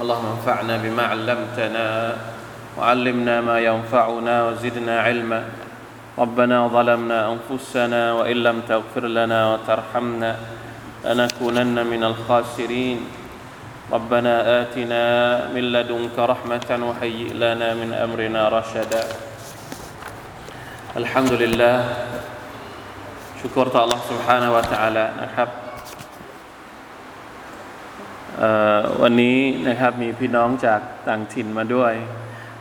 اللهم انفعنا بما علمتنا وعلمنا ما ينفعنا وزدنا علما ربنا ظلمنا انفسنا وان لم تغفر لنا وترحمنا لنكونن من الخاسرين ربنا اتنا من لدنك رحمه وهيئ لنا من امرنا رشدا الحمد لله شكرت الله سبحانه وتعالى นะครับ วันนี้นะครับมีพี่น้องจากต่างถิ่นมาด้วย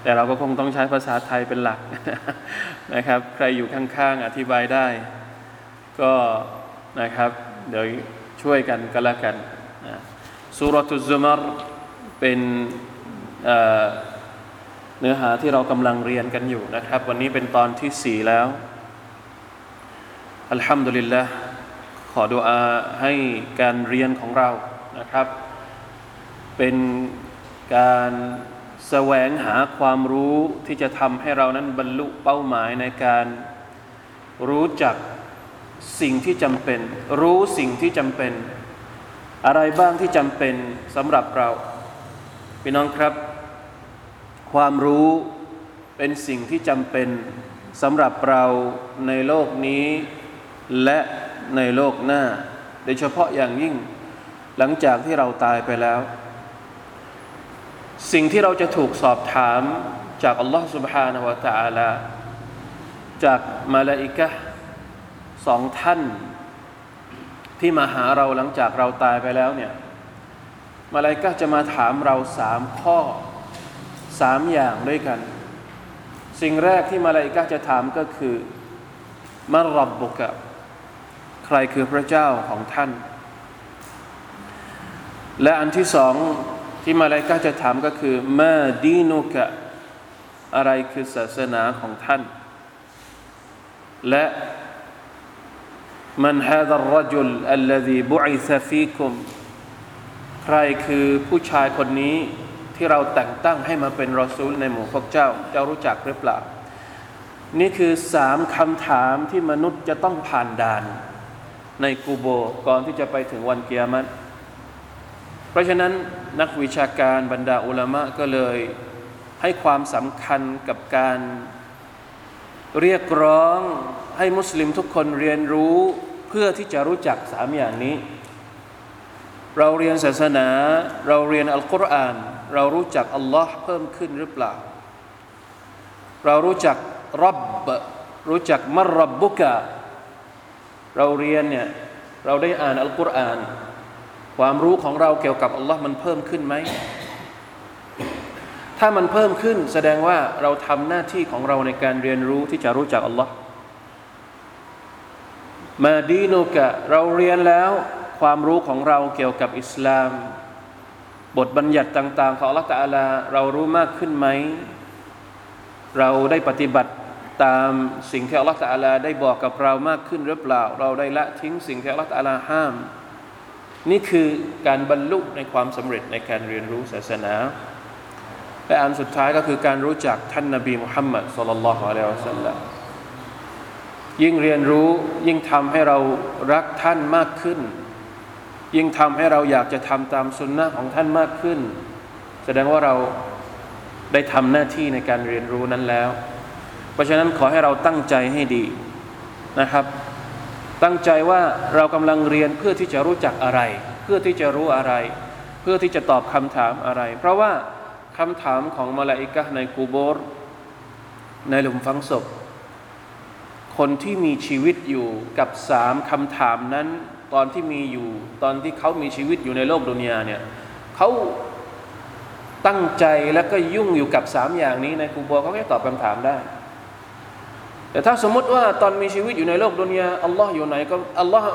แต่เราก็คงต้องใช้ภาษาไทยเป็นหลักนะครับ ใครอยู่ข้างๆอธิบายได้ ก็นะครับ เดี๋ยวช่วยกันก็แล้วกันสุรทุซุมารเป็นเนื้อหาที่เรากำลังเรียนกันอยู่นะครับ วันนี้เป็นตอนที่สี่แล้วอัลฮัมดุลิลละขอดุอาให้การเรียนของเรานะครับ เป็นการแสวงหาความรู้ที่จะทำให้เรานั้นบรรลุเป้าหมายในการรู้จักสิ่งที่จำเป็น รู้สิ่งที่จำเป็น อะไรบ้างที่จำเป็นสำหรับเราพี่น้องครับ ความรู้เป็นสิ่งที่จำเป็นสำหรับเราในโลกนี้ และในโลกหน้า โดยเฉพาะอย่างยิ่ง หลังจากที่เราตายไปแล้ว สิ่งที่เราจะถูกสอบถามจากอัลลอฮ์ سبحانه และ تعالى จากมาลาอิกะสองท่าน ที่มาหาเราหลังจากเราตายไปแล้วเนี่ยมาลาอิกะจะมาถามเราสามข้อสามอย่างด้วยกัน สิ่งแรกที่มาลาอิกะจะถามก็คือมารบบุกะใครคือพระเจ้าของท่าน และอันที่สอง ที่มาลายกาจะถามก็คือมาดีนุกะอะไรคือศาสนาของท่าน และมันฮาดรจุลอัลลซีบุอิซฟีคุมใครคือผู้ชายคนนี้ที่เราแต่งตั้งให้มาเป็นรอซูลในหมู่พวกเจ้า เจ้ารู้จักหรือเปล่า นี่คือสามคำถามที่มนุษย์จะต้องผ่านด่าน ในกูโบก่อนที่จะไปถึงวันเกียรติ เพราะฉะนั้นนักวิชาการบรรดาอุลามะก็เลยให้ความสำคัญกับการเรียกร้องให้มุสลิมทุกคนเรียนรู้เพื่อที่จะรู้จักสามอย่างนี้ เราเรียนศาสนา เราเรียนอัลกุรอาน เรารู้จักอัลลอฮ์เพิ่มขึ้นหรือเปล่า เรารู้จักรับรู้จักมรรับบุกะ เราเรียนเนี่ยเราได้อ่านอัลกุรอาน ความรู้ของเราเกี่ยวกับอัลลอฮ์มันเพิ่มขึ้นไหม ถ้ามันเพิ่มขึ้นแสดงว่าเราทำหน้าที่ของเราในการเรียนรู้ที่จะรู้จักอัลลอฮ์มาดีนุกะเราเรียนแล้วความรู้ของเราเกี่ยวกับอิสลาม บทบัญญัติต่าง ๆ ของอัลลอฮฺตะลาเรารู้มากขึ้นไหม เราได้ปฏิบัติตามสิ่งที่อัลลอฮฺตะลาได้บอกกับเรามากขึ้นหรือเปล่า เราได้ละทิ้งสิ่งที่อัลลอฮฺตะลาห้าม นี่คือการบรรลุในความสำเร็จในการเรียนรู้ศาสนา และอันสุดท้ายก็คือการรู้จักท่านนบีมุฮัมมัดสุลลัลลอฮุอะลัยฮิวะสัลลัมยิ่งเรียนรู้ยิ่งทำให้เรารักท่านมากขึ้น ยิ่งทำให้เราอยากจะทำตามสุนนะของท่านมากขึ้น แสดงว่าเราได้ทำหน้าที่ในการเรียนรู้นั้นแล้ว เพราะฉะนั้นขอให้เราตั้งใจให้ดีนะครับ ตั้งใจว่าเรากำลังเรียนเพื่อที่จะรู้จักอะไร เพื่อที่จะรู้อะไร เพื่อที่จะตอบคำถามอะไร เพราะว่าคำถามของมาลาอิกะในกูโบรในหลุมฝังศพ คนที่มีชีวิตอยู่กับสามคำถามนั้น ตอนที่มีอยู่ ตอนที่เขามีชีวิตอยู่ในโลกดุนยาเนี่ยเขาตั้งใจแล้วก็ยุ่งอยู่กับสามอย่างนี้ในกูโบรเขาแค่ตอบคำถามได้ แต่ถ้าสมมติว่าตอนมีชีวิตอยู่ในโลกดุนยาอัลลอฮ์อยู่ไหนก็อัลลอฮ์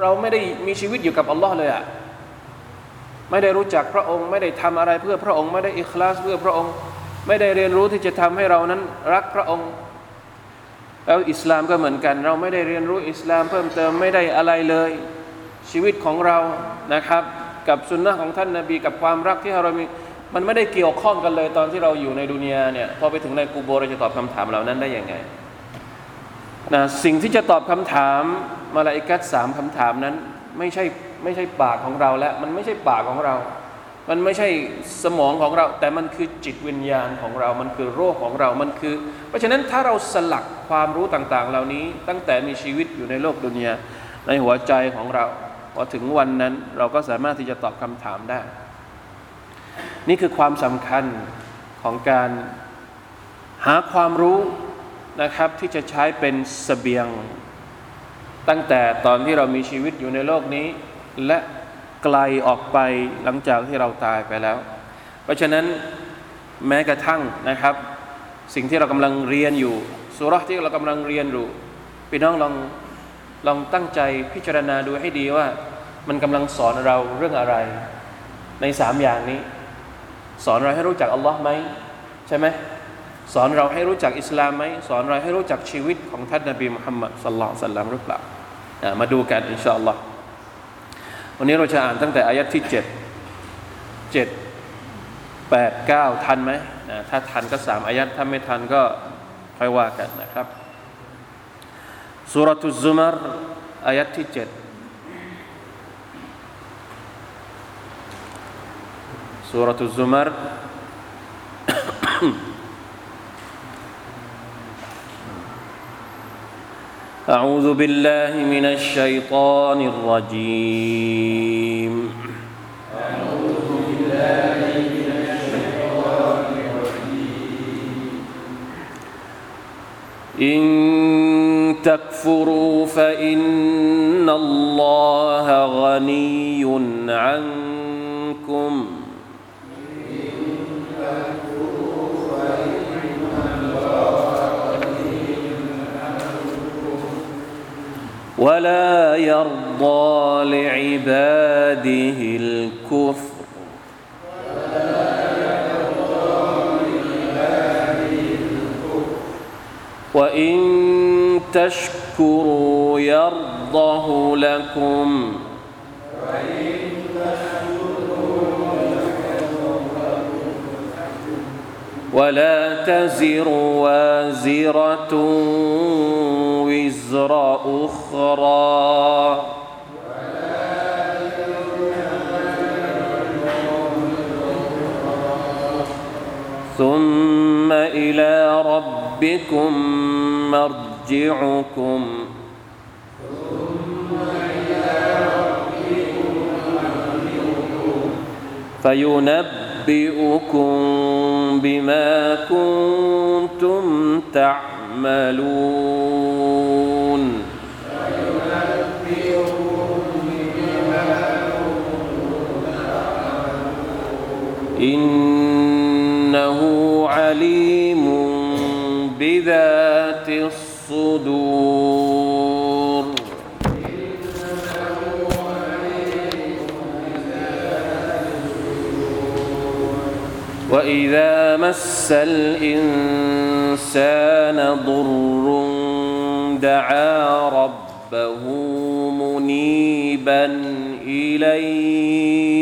เราไม่ได้มีชีวิตอยู่กับอัลลอฮ์เลยอะไม่ได้รู้จักพระองค์ ไม่ได้ทำอะไรเพื่อพระองค์ไม่ได้อิคลาสเพื่อพระองค์ ไม่ได้เรียนรู้ที่จะทำให้เรานั้นรักพระองค์ แล้วอิสลามก็เหมือนกัน เราไม่ได้เรียนรู้อิสลามเพิ่มเติมไม่ได้อะไรเลย ชีวิตของเรานะครับ กับสุนนะของท่านนาบีกับความรักที่เรามีมันไม่ได้เกี่ยวข้องกันเลยตอนที่เราอยู่ในดุนยาเนี่ยพอไปถึงในกูโบเราจะตอบคำถามเหล่านั้นได้ยังไง นะสิ่งที่จะตอบคำถามมาลาอิกัสสามคำถามนั้น ไม่ใช่ไม่ใช่ปากของเราแล้วมันไม่ใช่ปากของเรา มันไม่ใช่สมองของเรา แต่มันคือจิตวิญญาณของเรา มันคือโรคของเรา มันคือ เพราะฉะนั้นถ้าเราสลักความรู้ต่างๆ เหล่านี้ ตั้งแต่มีชีวิตอยู่ในโลกดุนยาในหัวใจของเราพอถึงวันนั้นเราก็สามารถที่จะตอบคำถามได้ นี่คือความสำคัญของการหาความรู้ นะครับที่จะใช้เป็นสเสบียง ตั้งแต่ตอนที่เรามีชีวิตอยู่ในโลกนี้ และไกลออกไปหลังจากที่เราตายไปแล้ว เพราะฉะนั้นแม้กระทั่งนะครับ สิ่งที่เรากำลังเรียนอยู่สุรษที่เรากำลังเรียนอยู่พี่น้องลองลองตั้งใจพิจารณาดูให้ดีว่า มันกำลังสอนเราเรื่องอะไร ในสามอย่างนี้ สอนเราให้รู้จักอัลลอฮ์ไหมใช่ไหม สอนเราให้รู้จักอิสลามไหมสอนเราให้รู้จักชีวิตของท่านนบีมุฮัมมัดสัลลัลสัลลัมหรือเปล่ามาดูกันอินชาอัลลอฮ์วันนี้เราจะอ่านตั้งแต่อายัดที่เจ็ดเจ็ดแปดเก้าทันไหมถ้าทันก็สามอายัดถ้าไม่ทันก็ค่อยว่ากันนะครับสุรทุซุมารอายัดที่เจ็ดสุรทุซุมาร أعوذ بالله من الشيطان الرجيم. أعوذ بالله من الشيطان الرجيم إن تكفروا فإن الله غني عنكم. ولا يرضى لعباده الكفر. وإن تشكروا يرضه لكم. ولا تزر وازرة وزر أخرى. ثم إلى ربكم مرجعكم. فينبئكم بما كنتم تعملون. بذات الصدور. وإذا مس الإنسان ضر دعا ربه منيبا إليه.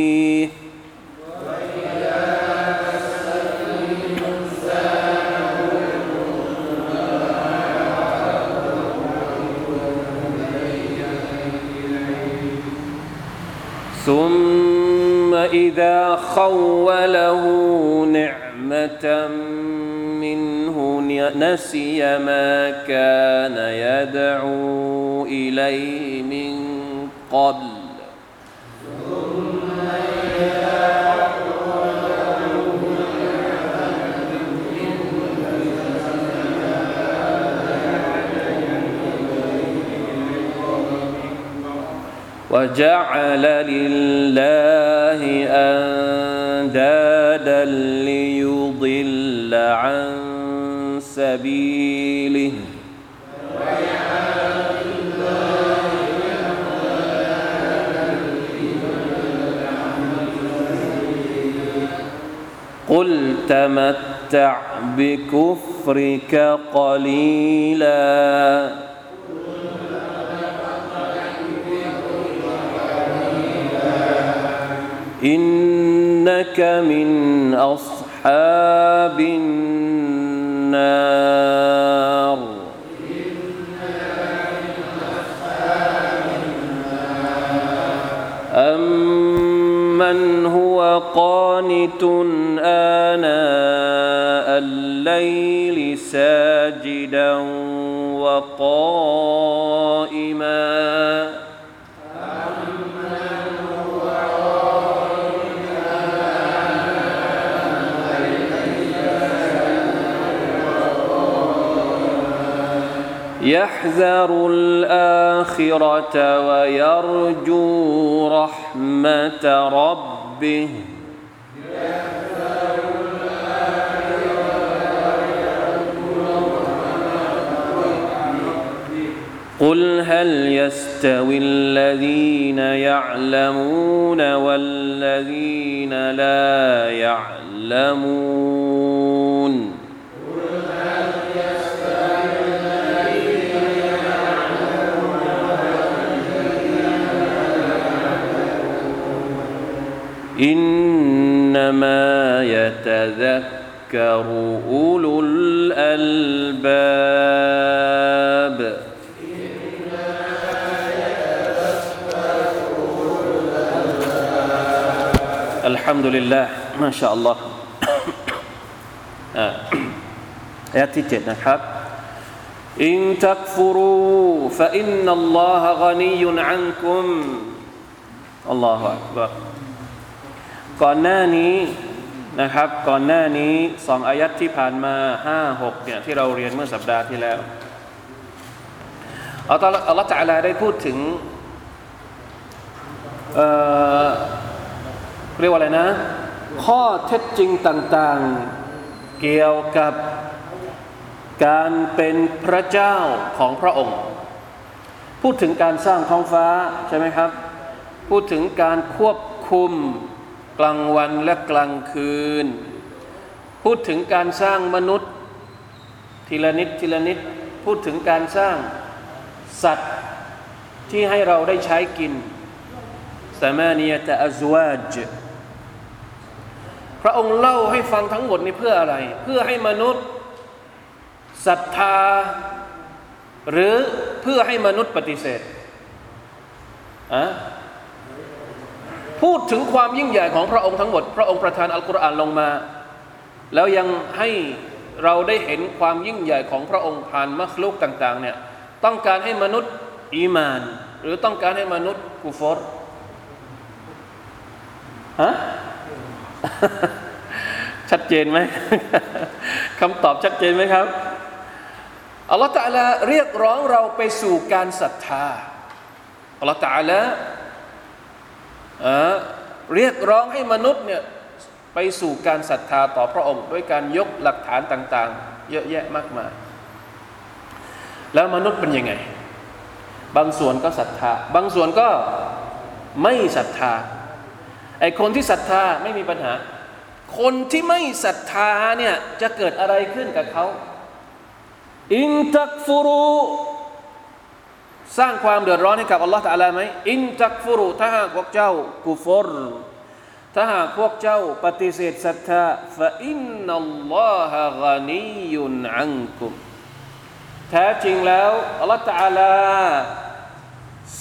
خوله نعمة منه نسي ما كان يدعو إليه من قبل. وجعل لله أندادا ليضل عن سبيله. قل تمتع بكفرك قليلا. إنك من أصحاب النار. أمن هو قانت آناء الليل ساجدا وقائما يحذر الآخرة ويرجو رحمة ربه. قل هل يستوي الذين يعلمون والذين لا يعلمون؟ إنما يتذكر أولو الألباب الحمد لله ما شاء الله อ่าอายะที่เจ็ดนะครับ إن تكفروا فإن الله غني عنكم الله أكبر ก่อนหน้านี้นะครับ ก่อนหน้านี้สองอายัดที่ผ่านมาห้าหกเนี่ยที่เราเรียนเมื่อสัปดาห์ที่แล้วอัลลอฮฺอัลลอฮฺตะอาลาได้พูดถึงเออเรียกว่าอะไรนะ ข้อเท็จจริงต่างๆเกี่ยวกับการเป็นพระเจ้าของพระองค์ พูดถึงการสร้างท้องฟ้าใช่ไหมครับ พูดถึงการควบคุม กลางวันและกลางคืน พูดถึงการสร้างมนุษย์ ทีละนิดทีละนิด พูดถึงการสร้างสัตว์ที่ให้เราได้ใช้กินสมานียตะอัซวาจพระองค์เล่าให้ฟังทั้งหมดนี้เพื่ออะไร เพื่อให้มนุษย์ศรัทธา หรือเพื่อให้มนุษย์ปฏิเสธอะ พูดถึงความยิ่งใหญ่ของพระองค์ทั้งหมด พระองค์ประทานอัลกุรอานลงมา แล้วยังให้เราได้เห็นความยิ่งใหญ่ของพระองค์ผ่านมัคลุกต่างๆเนี่ยต้องการให้มนุษย์อีมาน หรือต้องการให้มนุษย์กุฟรฮะชัดเจนไหมคำตอบชัดเจนไหมครับอัลลอฮฺตะลาเรียกร้องเราไปสู่การศรัทธาอัลลอฮฺตะลา เรียกร้องให้มนุษย์เนี่ยไปสู่การศรัทธาต่อพระองค์ ด้วยการยกหลักฐานต่าง ๆ เยอะแยะมากมาย แล้วมนุษย์เป็นยังไง บางส่วนก็ศรัทธา บางส่วนก็ไม่ศรัทธาไอคนที่ศรัทธาไม่มีปัญหา คนที่ไม่ศรัทธาเนี่ยจะเกิดอะไรขึ้นกับเขาอินตักฟุรุ สร้างความเดือดร้อนให้กับอัลลอฮฺตะลาไหมอินตักฟุรุถ้าหากพวกเจ้ากุฟรถ้าหากพวกเจ้าปฏิเสธศรัทธาฟะอินนัลลอฮะกานียุนอังกุมแท้จริงแล้วอัลลอฮฺตะลา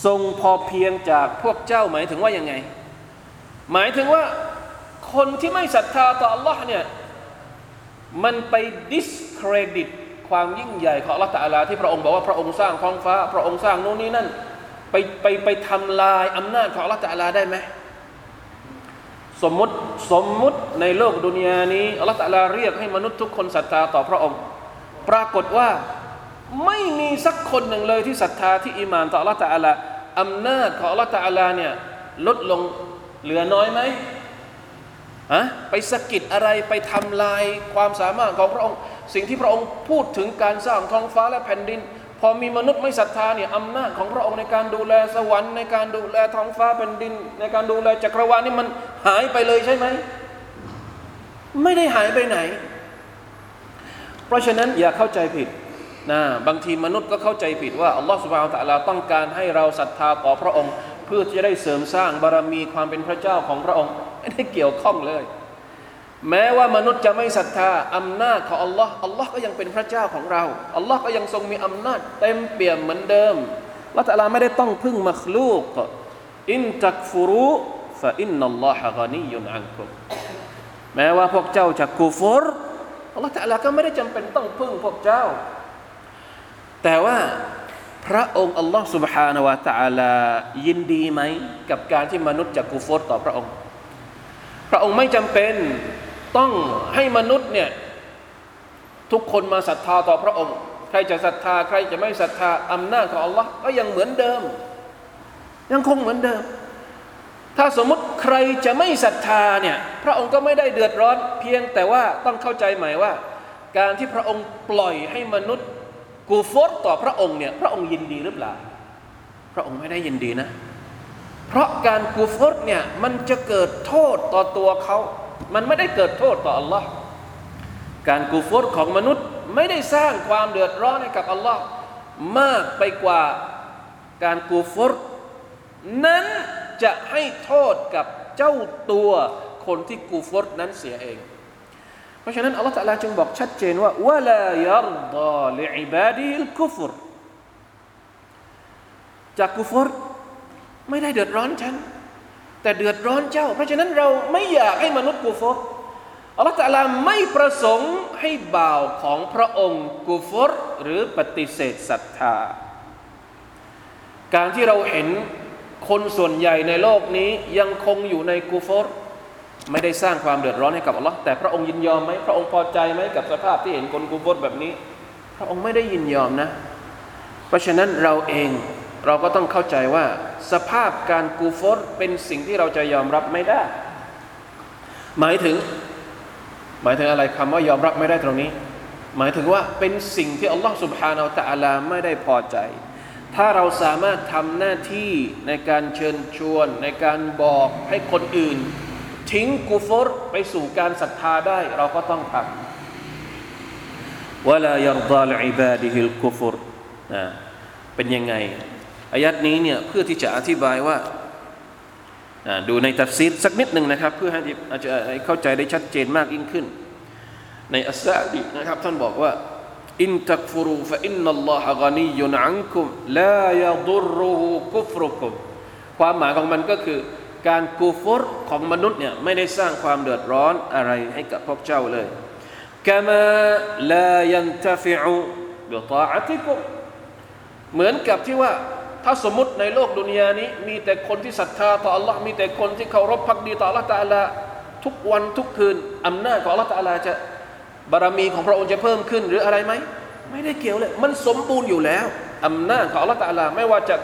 ทรงพอเพียงจากพวกเจ้าหมายถึงว่ายังไง หมายถึงว่าคนที่ไม่ศรัทธาต่อ Allah เนี่ยมันไป discredit ความยิ่งใหญ่ของอัลลอฮฺตาลาที่พระองค์บอกว่าพระองค์สร้างท้องฟ้า พระองค์สร้างโน่นนี่นั่นไปไปไปทำลายอำนาจของอัลลอฮฺตาลาได้ไหมสมมุติสมมุติในโลกดุนยานี้อัลลอฮฺตาลาเรียกให้มนุษย์ทุกคนศรัทธาต่อพระองค์ ปรากฏว่าไม่มีสักคนหนึ่งเลยที่ศรัทธาที่อิมานต่ออัลลอฮฺตาลาอำนาจของอัลลอฮฺตาลาเนี่ยลดลงเหลือน้อยไหมะไปสะกิดอะไรไปทำลายความสามารถของพระองค์ สิ่งที่พระองค์พูดถึงการสร้างท้องฟ้าและแผ่นดิน พอมีมนุษย์ไม่ศรัทธาเนี่ยอำนาจของพระองค์ในการดูแลสวรรค์ในการดูแลท้องฟ้าแผ่นดิน ในการดูแลจักรวาลนี่มันหายไปเลยใช่ไหมไม่ได้หายไปไหน เพราะฉะนั้นอย่าเข้าใจผิดนะบางทีมนุษย์ก็เข้าใจผิดว่าอัลลอฮฺสุบฮานตะลาต้องการให้เราศรัทธาต่อพระองค์ เพื่อจะได้เสริมสร้างบารมีความเป็นพระเจ้าของพระองค์ไม่ได้เกี่ยวข้องเลย แม้ว่ามนุษย์จะไม่ศรัทธาอำนาจของอัลลอฮ์อัลลอฮ์ก็ยังเป็นพระเจ้าของเราอัลลอฮ์ก็ยังทรงมีอำนาจเต็มเปี่ยมเหมือนเดิมละตะลาไม่ได้ต้องพึ่งมัคลูกอินตักฟุรุฟะอินนัลลอฮะกานียุนอันกุมแม้ว่าพวกเจ้าจะกูฟรอัลลอฮ์ตะลาก็ไม่ได้จำเป็นต้องพึ่งพวกเจ้า แต่ว่า พระองค์อัลลอฮ์ سبحانه และ تعالى ยินดีไหมกับการที่มนุษย์จะกูฟรต่อพระองค์ พระองค์ไม่จำเป็นต้องให้มนุษย์เนี่ยทุกคนมาศรัทธาต่อพระองค์ ใครจะศรัทธา ใครจะไม่ศรัทธาอำนาจของอัลลอฮ์ก็ยังเหมือนเดิม ยังคงเหมือนเดิม ถ้าสมมติใครจะไม่ศรัทธาเนี่ยพระองค์ก็ไม่ได้เดือดร้อน เพียงแต่ว่าต้องเข้าใจใหม่ว่า การที่พระองค์ปล่อยให้มนุษย์ กูฟรต่อพระองค์เนี่ยพระองค์ยินดีหรือเปล่า พระองค์ไม่ได้ยินดีนะ เพราะการกูฟรเนี่ยมันจะเกิดโทษต่อตัวเขา มันไม่ได้เกิดโทษต่ออัลลอฮ์การกูฟรของมนุษย์ไม่ได้สร้างความเดือดร้อนให้กับอัลลอฮ์มากไปกว่าการกูฟรนั้นจะให้โทษกับเจ้าตัวคนที่กูฟรนั้นเสียเอง เพราะฉะนั้นอัลลอฮฺตะลาจึงบอกชัดเจนว่าวะลายรดาลิอิบาดีลกุฟรจากกุฟรไม่ได้เดือดร้อนฉัน แต่เดือดร้อนเจ้า เพราะฉะนั้นเราไม่อยากให้มนุษย์กูฟรอัลลอฮฺตะลาไม่ประสงค์ให้บ่าวของพระองค์กูฟรหรือปฏิเสธศรัทธา การที่เราเห็นคนส่วนใหญ่ในโลกนี้ยังคงอยู่ในกูฟร ไม่ได้สร้างความเดือดร้อนให้กับอัลลอฮ์แต่พระองค์ยินยอมไหมพระองค์พอใจไหมกับสภาพที่เห็นคนกูฟรแบบนี้ พระองค์ไม่ได้ยินยอมนะ เพราะฉะนั้นเราเองเราก็ต้องเข้าใจว่า สภาพการกูฟรเป็นสิ่งที่เราจะยอมรับไม่ได้ หมายถึง หมายถึงอะไรคำว่ายอมรับไม่ได้ตรงนี้ หมายถึงว่าเป็นสิ่งที่อัลลอฮ์สุบฮานาอัลตะอาลาไม่ได้พอใจ ถ้าเราสามารถทำหน้าที่ในการเชิญชวน ในการบอกให้คนอื่น ทิ้งกูฟรไปสู่การศรัทธาได้ เราก็ต้องทำวะลายรดาลอิบาดิฮิลกุฟรนะเป็นยังไงอายัดนี้เนี่ยเพื่อที่จะอธิบายว่าดูในตัฟซีรสักนิดหนึ่งนะครับ เพื่อให้อาจจะเข้าใจได้ชัดเจนมากยิ่งขึ้น ในอัสซาดีนะครับ ท่านบอกว่าإن تكفروا فإن الله غني عنكم لا يضره كفركمความหมายของมันก็คือ การกูฟรของมนุษย์เนี่ยไม่ได้สร้างความเดือดร้อนอะไรให้กับพวกเจ้าเลยكما لا ينتفع بطاعتكمเหมือนกับที่ว่าถ้าสมมติในโลกดุนยานี้ มีแต่คนที่ศรัทธาต่อ Allah มีแต่คนที่เคารพพักดีต่อ Allah ตาลาทุกวันทุกคืนอำนาจของ Allah ตาลาจะบารมีของพระองค์จะเพิ่มขึ้นหรืออะไรไหมไม่ได้เกี่ยวเลย มันสมบูรณ์อยู่แล้วอำนาจของ Allah ตาลาไม่ว่าจะ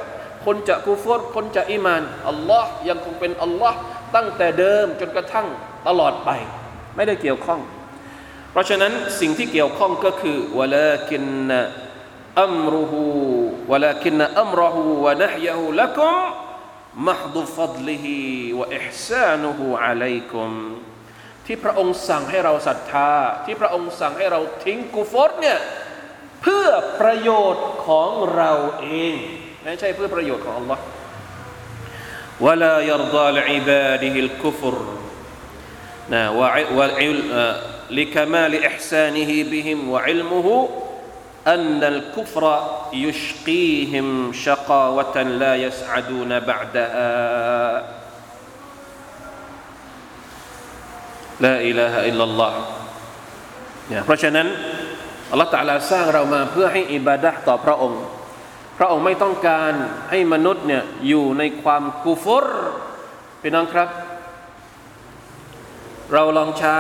พ้นจะกูฟอรพ้นจะอิมานอัลลอฮ์ยังคงเป็นอัลลอฮ์ตั้งแต่เดิมจนกระทั่งตลอดไป ไม่ได้เกี่ยวข้อง เพราะฉะนั้นสิ่งที่เกี่ยวข้องก็คือวะลากินอัมรุฮูวะลากินอัมรหูวะนะฮยหูละกุมมหดุฟัดลิฮิวะอิห์ซานุฮูอะลัยกุมที่พระองค์สั่งให้เราศรัทธา ที่พระองค์สั่งให้เราทิ้งกูฟอรเนี่ยเพื่อประโยชน์ของเราเอง ไม่ใช่เพื่อประโยชน์ของ Allah ولا يرضى لعباده الكفر لكمال إحسانه بهم وعلمه أن الكفر يشقيهم شقاوة لا يسعدون بعدها لا إله إلا الله เนี่ยเพราะฉะนั้นอัลลอฮฺตะลาสร้างเรามาเพื่อให้อิบาดะต่อพระองค์ พระองค์ไม่ต้องการให้มนุษย์เนี่ยอยู่ในความกุฟรพี่น้องครับ เราลองใช้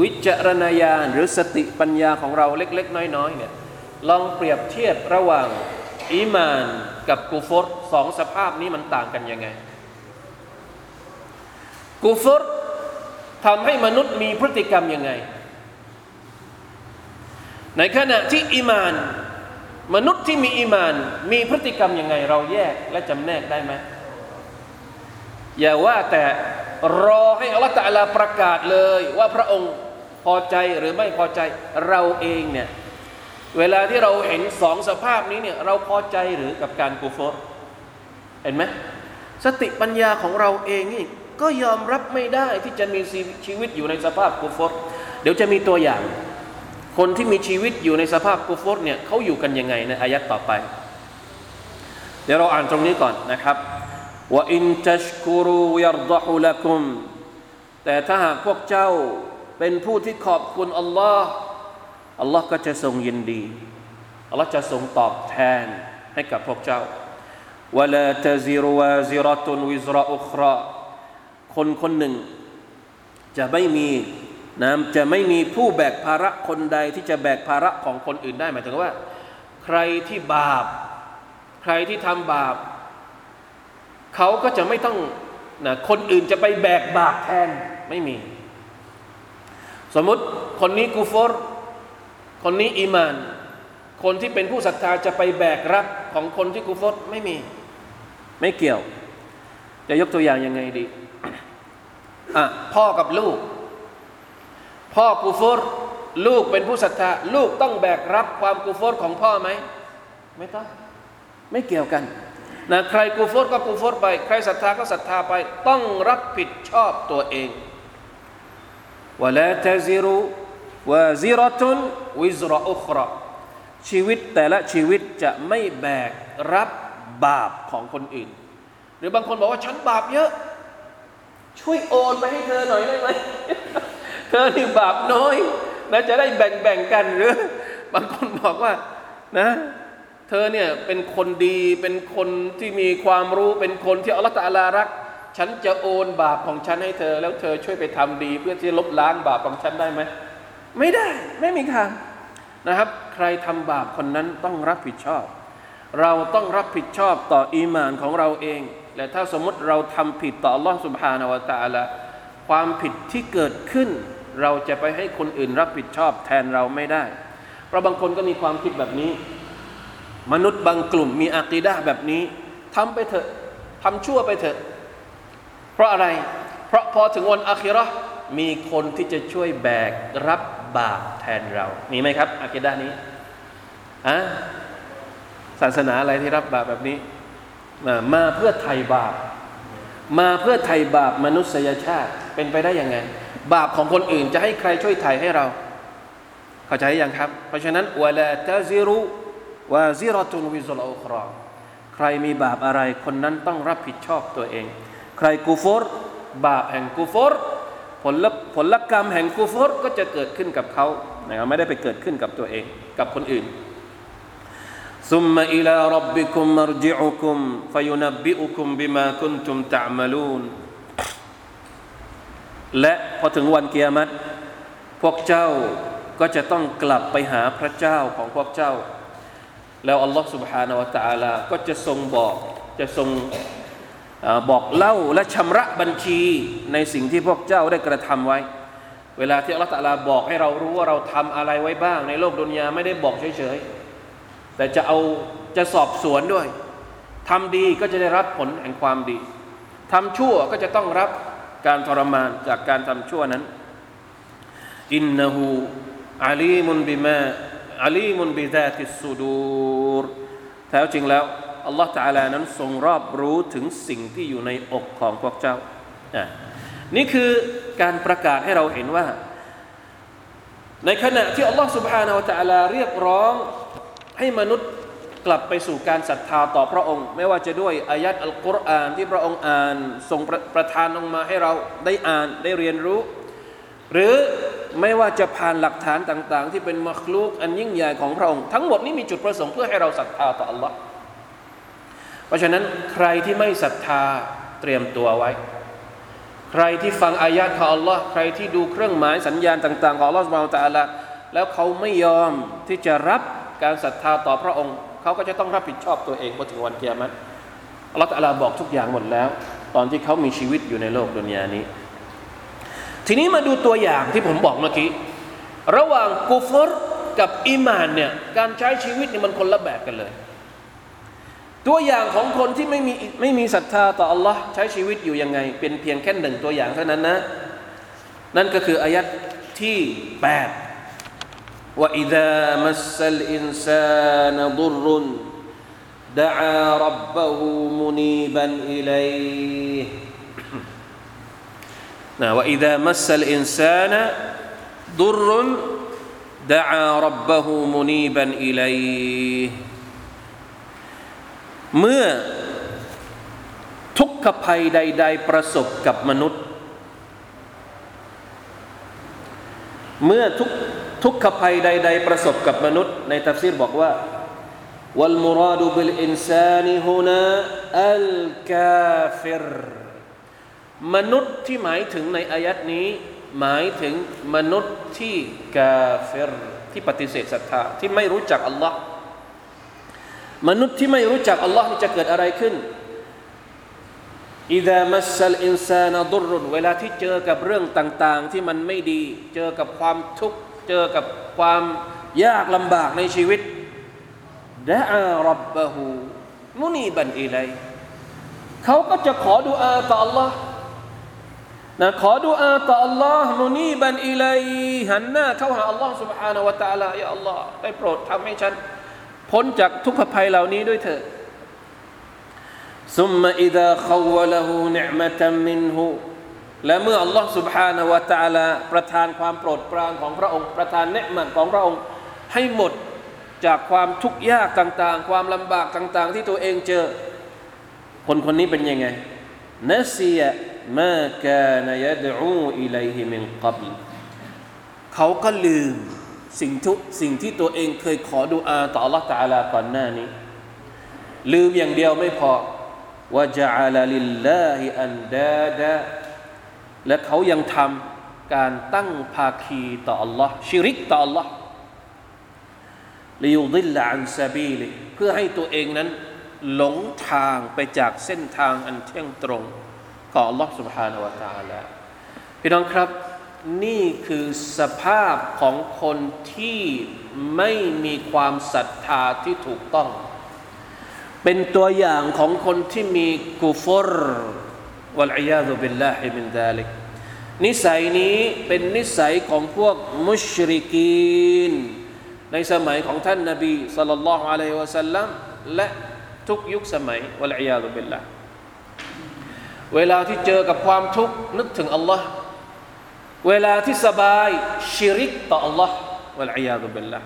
วิจารณญาณหรือสติปัญญาของเราเล็ก ๆ น้อยๆเนี่ยลองเปรียบเทียบระหว่างอีมานกับกูฟรสองสภาพนี้มันต่างกันยังไง กูฟรทำให้มนุษย์มีพฤติกรรมยังไง ในขณะที่อีมาน มนุษย์ที่มีอีมาน มีพฤติกรรมยังไงเราแยกและจำแนกได้ไหมอย่าว่าแต่รอให้อัลลอฮฺตะลาประกาศเลยว่าพระองค์พอใจหรือไม่พอใจเราเองเนี่ยเวลาที่เราเห็นสองสภาพนี้เนี่ยเราพอใจหรือกับการกูฟรเห็นไหมสติปัญญาของเราเองนี่ก็ยอมรับไม่ได้ที่จะมีชีวิตอยู่ในสภาพกูฟรเดี๋ยวจะมีตัวอย่าง คนที่มีชีวิตอยู่ในสภาพกูฟรเนี่ยเขาอยู่กันยังไงในอายัดต่อไป เดี๋ยวเราอ่านตรงนี้ก่อนนะครับว่าอินตัชกูรูยรดะฮุลักุมแต่ถ้าหากพวกเจ้าเป็นผู้ที่ขอบคุณอัลลอฮ์อัลลอฮ์ก็จะทรงยินดีอัลลอฮ์จะทรงตอบแทนให้กับพวกเจ้าวะลาตะซิรวาซิรตุนวิซราอุคราคนคนหนึ่ง จะไม่มี นะจะไม่มีผู้แบกภาระคนใดที่จะแบกภาระของคนอื่นได้หมายถึงว่า ใครที่บาป ใครที่ทำบาป เขาก็จะไม่ต้องนะคนอื่นจะไปแบกบาปแทนไม่มี สมมติคนนี้กูฟอรคนนี้อีมาน คนที่เป็นผู้ศรัทธาจะไปแบกรับของคนที่กูฟอรไม่มี ไม่เกี่ยว จะยกตัวอย่างยังไงดีอะพ่อกับลูก พ่อกูฟอรลูกเป็นผู้ศรัทธาลูกต้องแบกรับความกูฟอรของพ่อไหมไม่ต้องไม่เกี่ยวกันนะใครกูฟอรก็กูฟอรไป ใครศรัทธาก็ศรัทธาไป ต้องรับผิดชอบตัวเองวะลาตะซิรุวาซิรตุนวิซรอุครชีวิตแต่ละชีวิตจะไม่แบกรับบาปของคนอื่น หรือบางคนบอกว่าฉันบาปเยอะ ช่วยโอนไปให้เธอหน่อยได้ไหม เธอนี่บาปน้อยนะจะได้แบ่งๆกันหรือบางคนบอกว่านะเธอเนี่ยเป็นคนดีเป็นคนที่มีความรู้เป็นคนที่อัลลอฮฺตาลารัก ฉันจะโอนบาปของฉันให้เธอ แล้วเธอช่วยไปทำดี เพื่อที่ลบล้างบาปของฉันได้ไหมไม่ได้ไม่มีทางนะครับ ใครทำบาปคนนั้นต้องรับผิดชอบ เราต้องรับผิดชอบต่ออีมานของเราเอง และถ้าสมมติเราทำผิดต่ออัลลอฮฺสุบฮานาวะตาละความผิดที่เกิดขึ้น เราจะไปให้คนอื่นรับผิดชอบแทนเราไม่ได้ เพราะบางคนก็มีความคิดแบบนี้ มนุษย์บางกลุ่มมีอากีดะแบบนี้ทำไปเถอะทำชั่วไปเถอะ เพราะอะไร เพราะพอถึงวันอาคิราะห์มีคนที่จะช่วยแบกรับบาปแทนเรา มีไหมครับอากีดะนี้อะศาสนาอะไรที่รับบาปแบบนี้ มามาเพื่อไถ่บาป มาเพื่อไถ่บาปมนุษยชาติเป็นไปได้ยังไง บาปของคนอื่นจะให้ใครช่วยไถ่ให้เรา เข้าใจยังครับ เพราะฉะนั้นวะลาตาซิรุวาซิรตุนวิซลอุคราใครมีบาปอะไร คนนั้นต้องรับผิดชอบตัวเอง ใครกูฟรบาปแห่งกูฟรผลผลกรรมแห่งกูฟรก็จะเกิดขึ้นกับเขานะครับไม่ได้ไปเกิดขึ้นกับตัวเอง กับคนอื่น ثم إلى ربكم مرجعكم فينبئكم بما كنتم تعملون และพอถึงวันเกียรติพวกเจ้าก็จะต้องกลับไปหาพระเจ้าของพวกเจ้า แล้วอัลลอฮ์ سبحانه และ تعالى ก็จะทรงบอกจะทรงบอกเล่าและชำระบัญชีในสิ่งที่พวกเจ้าได้กระทำไว้ เวลาที่อัลลอฮ์ตะลาบอกให้เรารู้ว่าเราทำอะไรไว้บ้าง ในโลกดุนยาไม่ได้บอกเฉยๆ แต่จะเอาจะสอบสวนด้วยทำดีก็จะได้รับผลแห่งความดีทำชั่วก็จะต้องรับ การทรมานจากการทำชั่วนั้นอินนหูอาลีมุนบิมาอาลีมุนบิดาติสูดูรแท้จริงแล้วอัลลอฮฺตาลานั้นทรงรอบรู้ถึงสิ่งที่อยู่ในอกของพวกเจ้า นี่คือการประกาศให้เราเห็นว่า ในขณะที่อัลลอฮฺ سبحانه และ تعالى เรียกร้องให้มนุษย์ กลับไปสู่การศรัทธาต่อพระองค์ ไม่ว่าจะด้วยอายัดอัลกุรอานที่พระองค์อ่านทรงประประทานลงมาให้เราได้อ่านได้เรียนรู้ หรือไม่ว่าจะผ่านหลักฐานต่าง ๆ ที่เป็นมัคลูกอันยิ่งใหญ่ของพระองค์ ทั้งหมดนี้มีจุดประสงค์เพื่อให้เราศรัทธาต่อ Allah เพราะฉะนั้นใครที่ไม่ศรัทธาเตรียมตัวไว้ ใครที่ฟังอายะของ Allah ใครที่ดูเครื่องหมายสัญญาณต่าง ๆ ของ Allah สุบานตะอาลาแล้วเขาไม่ยอมที่จะรับการศรัทธาต่อพระองค์ เขาก็จะต้องรับผิดชอบตัวเองพอถึงวันเกียรติอัลลอฮฺตะลาบอกทุกอย่างหมดแล้ว ตอนที่เขามีชีวิตอยู่ในโลกดุนยานี้ ทีนี้มาดูตัวอย่างที่ผมบอกเมื่อกี้ ระหว่างกูฟรกับอีมานเนี่ยการใช้ชีวิตเนี่ยมันคนละแบบกันเลย ตัวอย่างของคนที่ไม่มีไม่มีศรัทธาต่อ Allah ใช้ชีวิตอยู่ยังไง เป็นเพียงแค่หนึ่งตัวอย่างเท่านั้นนะ นั่นก็คืออายัดที่ 8 وإذا مس الإنسان ضر دعا ربه منيبا إليه นะ وإذا مس الإنسان ضر دعا ربه منيبا إليه เมื่อทุกขภัยใด ๆ ประสบกับมนุษย์ เมื่อทุก ทุกขภัยใด ๆ ประสบกับมนุษย์ ในตัฟซีรบอกว่า والمراد بالإنسان هنا الكافر มนุษย์ที่หมายถึงในอายัดนี้ หมายถึงมนุษย์ที่กาเฟรที่ปฏิเสธศรัทธาที่ไม่รู้จักอัลลอฮ์มนุษย์ที่ไม่รู้จักอัลลอฮ์นี่จะเกิดอะไรขึ้นอิดามัสซัลอินซานดุรุนเวลาที่เจอกับเรื่องต่าง ๆ ที่มันไม่ดี เจอกับความทุกข์ เจอกับความยากลำบากในชีวิตดะอารับบะฮูมุนีบันอิไลเขาก็จะขอดุอาต่อ Allah นะขอดุอาต่อ Allah มุนีบันอิไลหันหน้าเข้าหา Allah سبحانه และ تعالى ยา Allah ได้โปรดทำให้ฉัน พ้นจากทุกขภัยเหล่านี้ด้วยเถิด ثم إذا خوله نعمة منه และเมื่อ Allah سبحانه และ تعالى ประทานความโปรดปรานของพระองค์ ประทานเนืมันของพระองค์ ให้หมดจากความทุกข์ยากต่าง ๆ ความลำบากต่าง ๆ ที่ตัวเองเจอ คนคนนี้เป็นยังไงนัซียมากานยดอูอิลัยฮิมินกับลเขาก็ลืมสิ่งทุกสิ่งที่ตัวเองเคยขอดุอาต่อ Allah ตาลาก่อนหน้านี้ ลืมอย่างเดียวไม่พอว่าจะอาลลิลลาฮิอันดาดะ และเขายังทำการตั้งภาคีต่อ Allah ชิริกต่อ Allah ลิยุดิลละอันซาบีลิเพื่อให้ตัวเองนั้น หลงทางไปจากเส้นทางอันเที่ยงตรงของ Allah سبحانه และ تعالى พี่น้องครับ นี่คือสภาพของคนที่ไม่มีความศรัทธาที่ถูกต้อง เป็นตัวอย่างของคนที่มีกุฟร والعياذ بالله من ذلكนิสัยนี้เป็นนิสัยของพวกมุชริกีน ในสมัยของท่านนบีصلى الله عليه وسلمและทุกยุคสมัยوالعياذ باللهเวลาที่เจอกับความทุกข์นึกถึงอัลลอฮ์เวลาที่สบายชิริกต่อ อัลลอฮ์ والعياذ بالله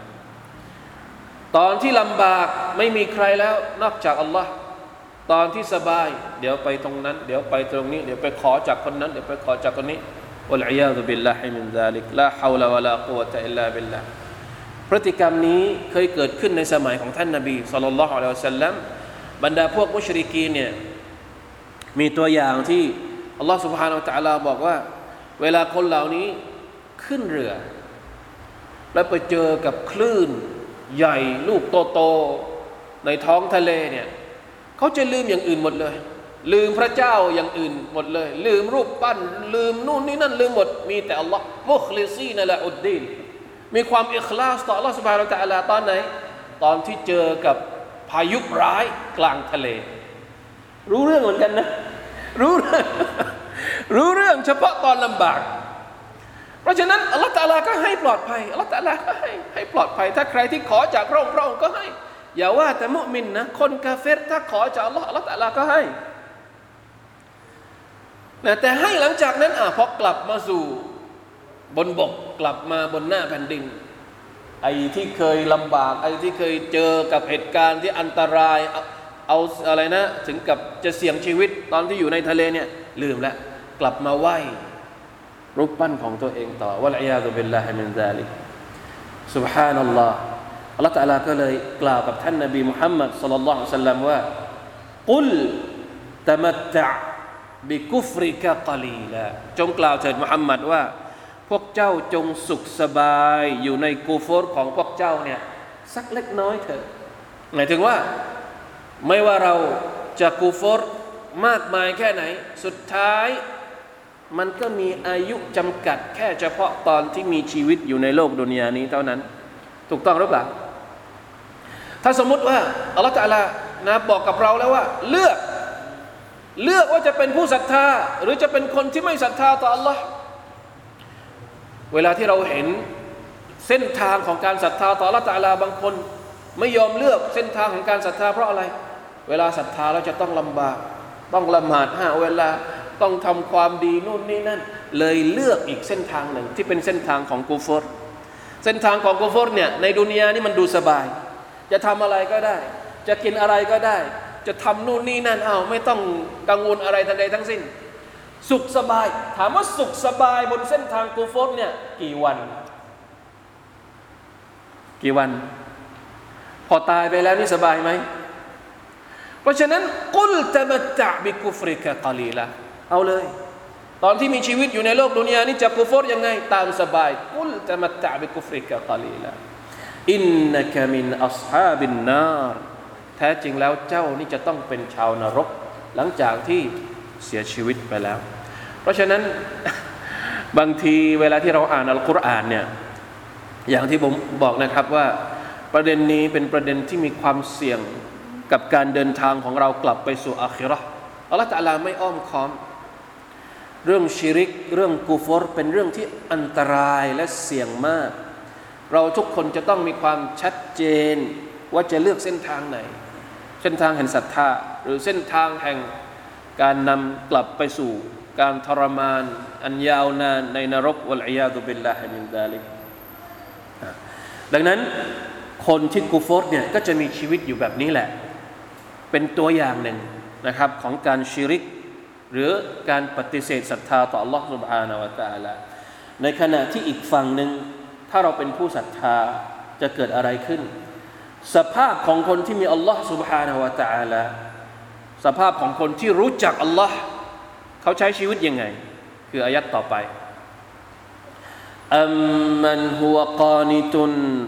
ตอนที่ลำบากไม่มีใครแล้วนอกจาก อัลลอฮ์ ตอนที่สบาย เดี๋ยวไปตรงนั้น เดี๋ยวไปตรงนี้ เดี๋ยวไปขอจากคนนั้น เดี๋ยวไปขอจากคนนี้والعياذ بالله من ذلك لا حول ولا قوة إلا باللهพฤติกรรมนี้เคยเกิดขึ้นในสมัยของท่านนบีصلى الله عليه وسلمบรรดาพวกมุชริกีนเนี่ยมีตัวอย่างที่อัลลอฮ์ سبحانه وتعالىบอกว่า เวลาคนเหล่านี้ขึ้นเรือ แล้วไปเจอกับคลื่นใหญ่ลูกโตๆในท้องทะเลเนี่ย เขาจะลืมอย่างอื่นหมดเลย ลืมพระเจ้าอย่างอื่นหมดเลย ลืมรูปปั้น ลืมนู่นนี่นั่นลืมหมด มีแต่อัลลอฮ์มุคลิซีนั่นแหละอุดดีนมีความอิคลาสต่ออัลลอฮ์สุบฮานาตะลาตอนไหน ตอนที่เจอกับพายุร้ายกลางทะเล รู้เรื่องเหมือนกันนะ รู้เรื่องรู้เรื่องเฉพาะตอนลำบาก เพราะฉะนั้นอัลลอฮฺตาลาก็ให้ปลอดภัยอัลลอฮฺตาลาก็ให้ให้ปลอดภัย ถ้าใครที่ขอจากพระองค์พระองค์ก็ให้ อย่าว่าแต่มุมินนะ คนกาเฟรถ้าขอจากอัลลอฮฺอัลลอฮฺตาลาก็ให้แต่ให้หลังจากนั้นอ่ะพอกลับมาสู่บนบกกลับมาบนหน้าแผ่นดิน ไอ้ที่เคยลำบาก ไอ้ที่เคยเจอกับเหตุการณ์ที่อันตราย เอาอะไรนะ ถึงกับจะเสี่ยงชีวิตตอนที่อยู่ในทะเลเนี่ยลืมแล้วกลับมาไหว้รูปปั้นของตัวเองต่อวะลัยยาตุบิลลาฮิมินซาลิก سبحان อัลล อัลลอฮ์ تعالىก็เลยกล่าวกับท่านนบีมุฮัมมัดصلى الله عليه وسلمว่าقل تمتع بكفرك قليلاจงกล่าวเถิดมุฮัมมัดว่า พวกเจ้าจงสุขสบายอยู่ในกูฟรของพวกเจ้าเนี่ยสักเล็กน้อยเถอะหมายถึงว่าไม่ว่าเราจะกูฟรมากมายแค่ไหน สุดท้ายมันก็มีอายุจำกัดแค่เฉพาะตอนที่มีชีวิตอยู่ในโลกดุนยานี้เท่านั้น ถูกต้องหรือเปล่า ถ้าสมมติว่าอัลลอฮฺตะลานะบอกกับเราแล้วว่า เลือก เลือกว่าจะเป็นผู้ศรัทธา หรือจะเป็นคนที่ไม่ศรัทธาต่อ Allah เวลาที่เราเห็นเส้นทางของการศรัทธาต่อละตาลาบางคน ไม่ยอมเลือกเส้นทางของการศรัทธาเพราะอะไร เวลาศรัทธาเราจะต้องลำบาก ต้องละหมาดห้าเวลาต้องทำความดีนู่นนี่นั่น เลยเลือกอีกเส้นทางหนึ่งที่เป็นเส้นทางของกูฟอร์เส้นทางของกูฟอร์เนี่ยในดุนยานี่มันดูสบาย จะทำอะไรก็ได้ จะกินอะไรก็ได้ จะทำนู่นนี่นั่นเอาไม่ต้องกังวลอะไรทันใดทั้งสิ้น สุขสบาย ถามว่าสุขสบายบนเส้นทางกูฟอร์เนี่ยกี่วัน กี่วัน พอตายไปแล้วนี่สบายไหมเพราะฉะนั้นกุลตะมัตะบิกุฟริกะกาลีละเอาเลย ตอนที่มีชีวิตอยู่ในโลกดุนยานี่จะกุฟรยังไง ตามสบาย กุลตะมัตะบิกุฟริกะกาลีละ อินนักมินอัศฮาบินนารแท้จริงแล้วเจ้านี่จะต้องเป็นชาวนรก หลังจากที่เสียชีวิตไปแล้ว เพราะฉะนั้นบางทีเวลาที่เราอ่านอัลกุรอานเนี่ยอย่างที่ผมบอกนะครับว่าประเด็นนี้เป็นประเด็นที่มีความเสี่ยงกับการเดินทางของเรากลับไปสู่อาคิรออัลลอฮฺตะลาไม่อ้อมค้อม เรื่องชิริก เรื่องกูฟอร์เป็นเรื่องที่อันตรายและเสี่ยงมาก เราทุกคนจะต้องมีความชัดเจนว่าจะเลือกเส้นทางไหน เส้นทางแห่งศรัทธา หรือเส้นทางแห่งการนำกลับไปสู่ การทรมาน อันยาวนานในนรกวัลอียาดุบิลลาฮิมินดาลิกดังนั้นคนที่กูฟอร์เนี่ยก็จะมีชีวิตอยู่แบบนี้แหละ เป็นตัวอย่างหนึ่งนะครับของการชิริก หรือการปฏิเสธศรัทธาต่อ Allah سبحانه และ تعالى ในขณะที่อีกฝั่งหนึ่ง ถ้าเราเป็นผู้ศรัทธาจะเกิดอะไรขึ้น สภาพของคนที่มี Allah سبحانه และ تعالى สภาพของคนที่รู้จัก Allah เขาใช้ชีวิตยังไง คืออายัดต่อไป أمن هو قانت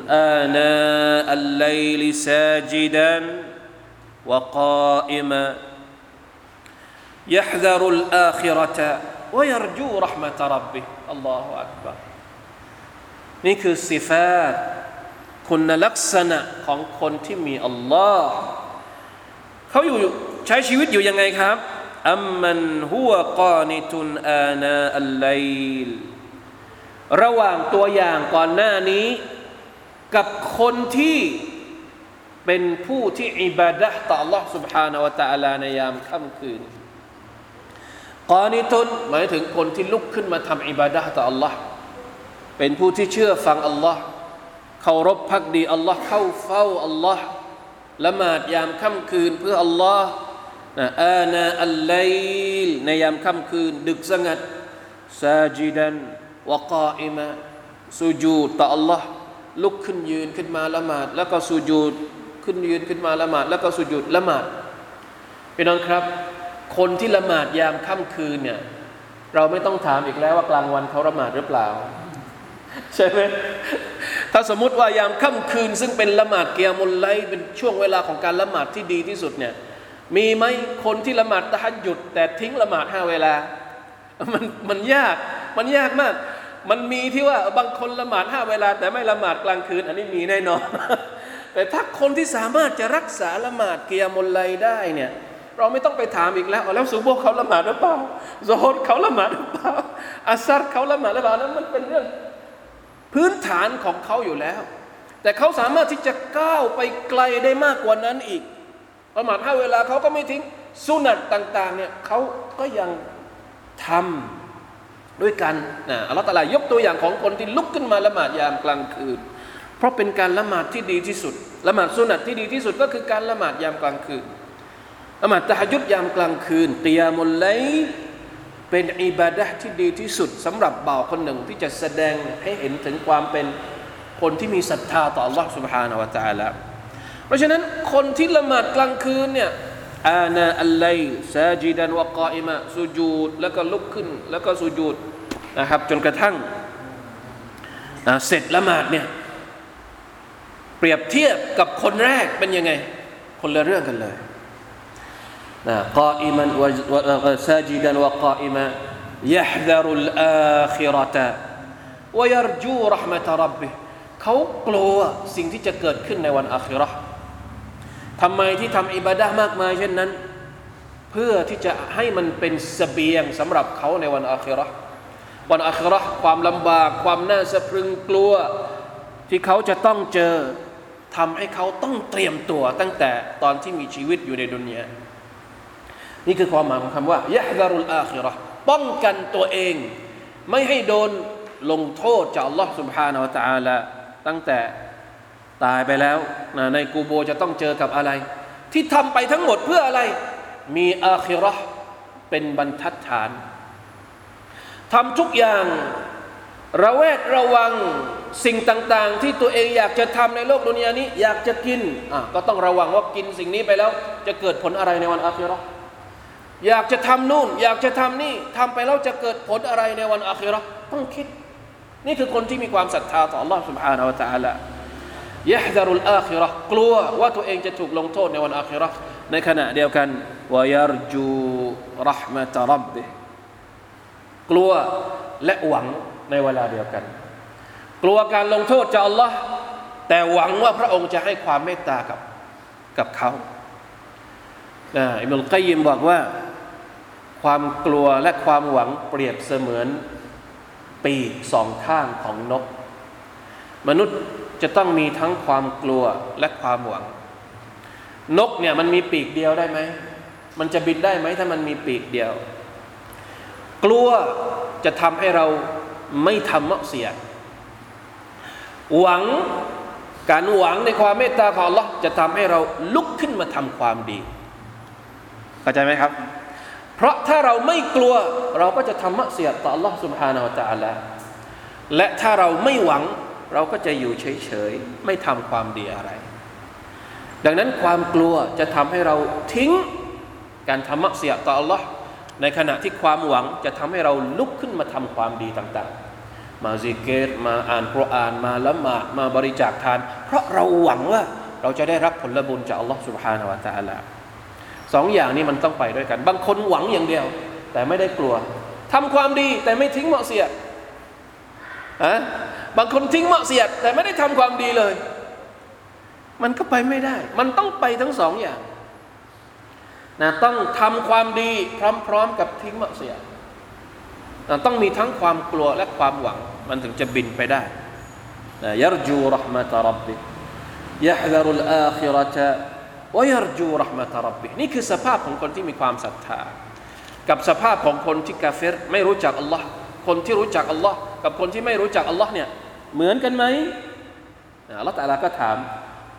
آناء الليل ساجدا وقائما يحذر الآخرة ويرجو رحمة ربه الله أكبر นี่คือสิฟาตคุณลักษณะของคนที่มีอัลลอฮ์เขาอยู่ใช้ชีวิตอยู่ยังไงครับอัมมันฮุวกานิตุนอานาอัลไลลระหว่างตัวอย่างก่อนหน้านี้ กับคนที่เป็นผู้ที่อิบาดะต่อ Allah سبحانه และ تعالى ในยามค่ำคืนกอนิตุนหมายถึงคนที่ลุกขึ้นมาทำอิบาดะต่อ Allah เป็นผู้ที่เชื่อฟัง Allah เคารพพักดี Allah เข้าเฝ้า Allah ละหมาดยามค่ำคืนเพื่อ Allah นะอานาอัลไลลในยามค่ำคืน ดึกสงัดซาจิดันวกาอิมะสุญูดต่อ Allah ลุกขึ้นยืนขึ้นมาละหมาด แล้วก็สุญูดขึ้นยืนขึ้นมาละหมาด แล้วก็สุญูดละหมาดพี่น้องครับ คนที่ละหมาดยามค่ำคืนเนี่ยเราไม่ต้องถามอีกแล้วว่ากลางวันเขาละหมาดหรือเปล่า ใช่ไหมถ้าสมมติว่ายามค่ำคืน ซึ่งเป็นละหมาดเกียมุลไลเป็นช่วงเวลาของการละหมาดที่ดีที่สุดเนี่ยมีไหมคนที่ละหมาดตะฮัดหยุด แต่ทิ้งละหมาดห้าเวลา มันมันยากมันยากมาก มันมีที่ว่าบางคนละหมาดห้าเวลา แต่ไม่ละหมาดกลางคืน อันนี้มีแน่นอนแต่ถ้าคนที่สามารถจะรักษาละหมาดเกียมุลไลได้เนี่ยเราไม่ต้องไปถามอีกแล้วแล้วซูโบเขาละหมาดหรือเปล่าโซฮดเขาละหมาดหรือเปล่าอาซัรเขาละหมาดหรือเปล่านั้นมันเป็นเรื่อง พื้นฐานของเขาอยู่แล้ว แต่เขาสามารถที่จะก้าวไปไกลได้มากกว่านั้นอีกละหมาดห้าเวลาเขาก็ไม่ทิ้งสุนัตต่าง ๆ เนี่ยเขาก็ยังทำด้วยกันนะอัลลอฮฺตะลายกตัวอย่างของคนที่ลุกขึ้นมาละหมาดยามกลางคืน เพราะเป็นการละหมาดที่ดีที่สุด ละหมาดสุนัตที่ดีที่สุดก็คือการละหมาดยามกลางคืนละหมาดตะฮยุดยามกลางคืนเตียมุลไล เป็นอิบาดะที่ดีที่สุด สำหรับบ่าวคนหนึ่งที่จะแสดงให้เห็นถึงความเป็นคนที่มีศรัทธาต่อ Allah سبحانه และ تعالى เพราะฉะนั้นคนที่ละหมาดกลางคืนเนี่ยอานาอัลไลซาจิดันวะกาอิมะสุญูดแล้วก็ลุกขึ้น แล้วก็สุญูดนะครับ จนกระทั่งเสร็จละหมาดเนี่ยเปรียบเทียบกับคนแรกเป็นยังไง คนละเรื่องกันเลย นะกาอิมันวะซาจิดันวะกาอิมะ يحذر الآخرة ويرجو رحمة ربه เขากลัวสิ่งที่จะเกิดขึ้นในวันอาคิเราะห์ ทำไมที่ทำอิบาดะมากมายเช่นนั้น เพื่อที่จะให้มันเป็นสเสบียงสำหรับเขาในวันอาคิเราะห์วันอาคิเราะห์ความลำบาก ความน่าสะพรึงกลัว ที่เขาจะต้องเจอทำให้เขาต้องเตรียมตัวตั้งแต่ตอนที่มีชีวิตอยู่ในดุนยา นี่คือความหมายของคำว่ายะฮดารุลอาคิเราะห์ป้องกันตัวเอง ไม่ให้โดนลงโทษจากอัลลอฮ์ سبحانه และ تعالى ตั้งแต่ตายไปแล้วนะในกูโบจะต้องเจอกับอะไร ที่ทำไปทั้งหมดเพื่ออะไร มีอาคิเราะห์เป็นบรรทัดฐานทำทุกอย่างระแวดระวังสิ่งต่างๆ ที่ตัวเองอยากจะทำในโลกดุนยานี้ อยากจะกินอ่ะก็ต้องระวังว่ากินสิ่งนี้ไปแล้ว จะเกิดผลอะไรในวันอาคิเราะห์ อยากจะทำนู่น อยากจะทำนี่ทำไปแล้วจะเกิดผลอะไรในวันอาคิเราะห์ต้องคิด นี่คือคนที่มีความศรัทธาต่อ Allah سبحانه และ تعالى ยะฮดารุลอาคิเราะห์กลัวว่าตัวเองจะถูกลงโทษในวันอาคิเราะห์ในขณะเดียวกันวายารจูรหมะตรับบิกลัวและหวังในเวลาเดียวกัน กลัวการลงโทษจาก Allah แต่หวังว่าพระองค์จะให้ความเมตตากับกับเขา อิมุลกัยยิมบอกว่า ความกลัวและความหวังเปรียบเสมือนปีกสองข้างของนก มนุษย์จะต้องมีทั้งความกลัวและความหวัง นกเนี่ยมันมีปีกเดียวได้ไหม มันจะบินได้ไหมถ้ามันมีปีกเดียว กลัวจะทำให้เราไม่ทำเมะเสีย หวังการหวังในความเมตตาของ Allah จะทำให้เราลุกขึ้นมาทำความดี เข้าใจไหมครับ เพราะถ้าเราไม่กลัวเราก็จะทำมะเสียต่อ Allah سبحانه และ تعالى และถ้าเราไม่หวังเราก็จะอยู่เฉยๆ ไม่ทำความดีอะไร ดังนั้นความกลัวจะทำให้เราทิ้งการทำมะเสียต่อ Allah ในขณะที่ความหวังจะทำให้เราลุกขึ้นมาทำความดีต่างๆ มาซิกเกตมาอ่านคุรอานมาละหมาดมาบริจาคทาน เพราะเราหวังว่าเราจะได้รับผลบุญจาก Allah سبحانه และ تعالى สองอย่างนี้มันต้องไปด้วยกัน บางคนหวังอย่างเดียว แต่ไม่ได้กลัวทำความดีแต่ไม่ทิ้งเหมาะเสียอะบางคนทิ้งเหมาะเสียด แต่ไม่ได้ทำความดีเลย มันก็ไปไม่ได้ มันต้องไปทั้งสองอย่างนะต้องทำความดีพร้อมๆกับทิ้งเหมาะเสียดนะต้องมีทั้งความกลัวและความหวัง มันถึงจะบินไปได้นะยรจูรหมะตรับบิยะฮ์ดรุลอาคิรตะ วยรจูรหมะตรับบินี่คือสภาพของคนที่มีความศรัทธา กับสภาพของคนที่กาเฟรไม่รู้จักอัลลอฮ์คนที่รู้จักอัลลอฮ์กับคนที่ไม่รู้จักอัลลอฮ์เนี่ยเหมือนกันไหมอัลลอฮ์ตาลาก็ถาม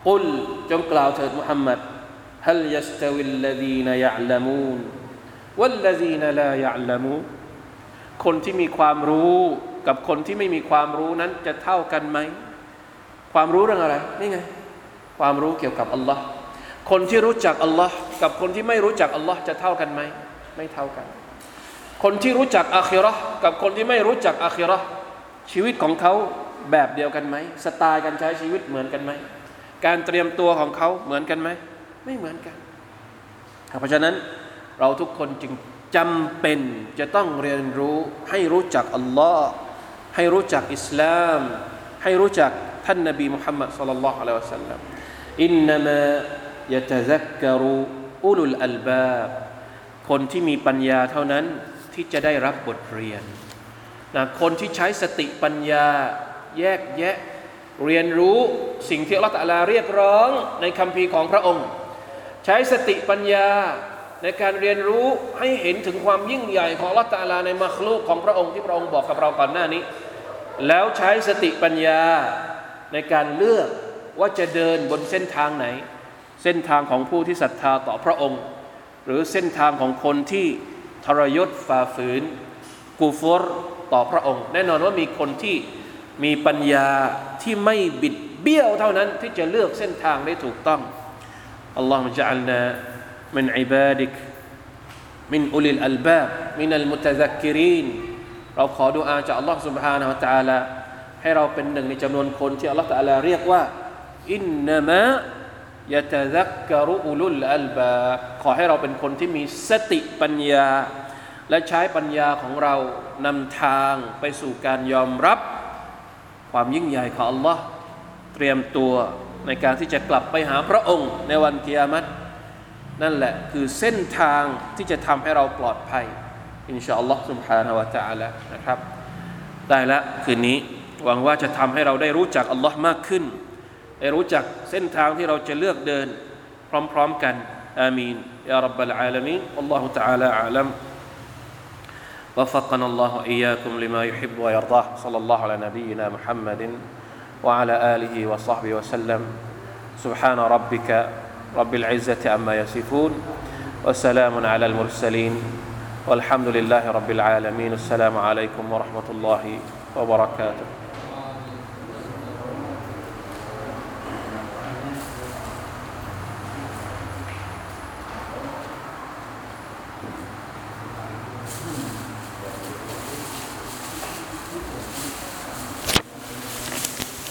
กุลจงกล่าวเถิดมุฮัมมัด هل يستوي الذين يعلمون والذين لا يعلمون คนที่มีความรู้กับคนที่ไม่มีความรู้นั้นจะเท่ากันไหม ความรู้เรื่องอะไร นี่ไง ความรู้เกี่ยวกับอัลลอฮ์ คนที่รู้จักอัลลอฮ์กับคนที่ไม่รู้จักอัลลอฮ์จะเท่ากันไหม ไม่เท่ากัน คนที่รู้จักอาคิรอกับคนที่ไม่รู้จักอาคิรอชีวิตของเขาแบบเดียวกันไหมสไตล์การใช้ชีวิตเหมือนกันไหม การเตรียมตัวของเขาเหมือนกันไหม ไม่เหมือนกัน เพราะฉะนั้นเราทุกคนจึงจำเป็นจะต้องเรียนรู้ให้รู้จักอัลลอฮ์ให้รู้จักอิสลาม ให้รู้จักท่านนบีมุฮัมมัดสุลลัลลอฮุอะลัยฮิวะสัลลัมอินนามะ ยะตะซักกะรุอุลุลอัลบาบคนที่มีปัญญาเท่านั้นที่จะได้รับบทเรียนนะคนที่ใช้สติปัญญาแยกแยะเรียนรู้สิ่งที่อัลลอฮฺตะลาเรียกร้องในคำพีของพระองค์ ใช้สติปัญญาในการเรียนรู้ให้เห็นถึงความยิ่งใหญ่ของอัลลอฮฺตะลาในมัคลูกของพระองค์ที่พระองค์บอกกับเราก่อนหน้านี้ แล้วใช้สติปัญญาในการเลือกว่าจะเดินบนเส้นทางไหน เส้นทางของผู้ที่ศรัทธาต่อพระองค์ หรือเส้นทางของคนที่ทรยศฝ่าฝืนกูฟรต่อพระองค์ แน่นอนว่ามีคนที่มีปัญญาที่ไม่บิดเบี้ยวเท่านั้น ที่จะเลือกเส้นทางได้ถูกต้องอัลลอฮฺมะจัลนามินอิบาดิกมินอุลิลอัลบาบมินัลมุตะซักกิรีนเราขอดุอาจากอัลลอฮฺ سبحانه และ تعالى ให้เราเป็นหนึ่งในจำนวนคนที่อัลลอฮฺ تعالى เรียกว่าอินนามะ ยะตะซักกะรุอุลุลอัลบาขอให้เราเป็นคนที่มีสติปัญญา และใช้ปัญญาของเรานำทางไปสู่การยอมรับ ความยิ่งใหญ่ของ Allah เตรียมตัว ในการที่จะกลับไปหาพระองค์ในวันกิยามัตนั่นแหละคือเส้นทางที่จะทำให้เราปลอดภัยอินชาอัลลอฮ์ سبحانه และ تعالى นะครับ ได้แล้วคืนนี้ หวังว่าจะทำให้เราได้รู้จักอัลลอฮ์มากขึ้น ได้รู้จักเส้นทางที่เราจะเลือกเดิน พร้อมๆกัน อามีนยารับบลอาลามีนอัลลอฮฺ تعالى أعلم وفقنا الله وإياكم لما يحب ويرضاه صلى الله على نبينا محمد وعلى آله وصحبه وسلم سبحان ربك رب العزة عما يصفون وسلام على المرسلين والحمد لله رب العالمين السلام عليكم ورحمة الله وبركاته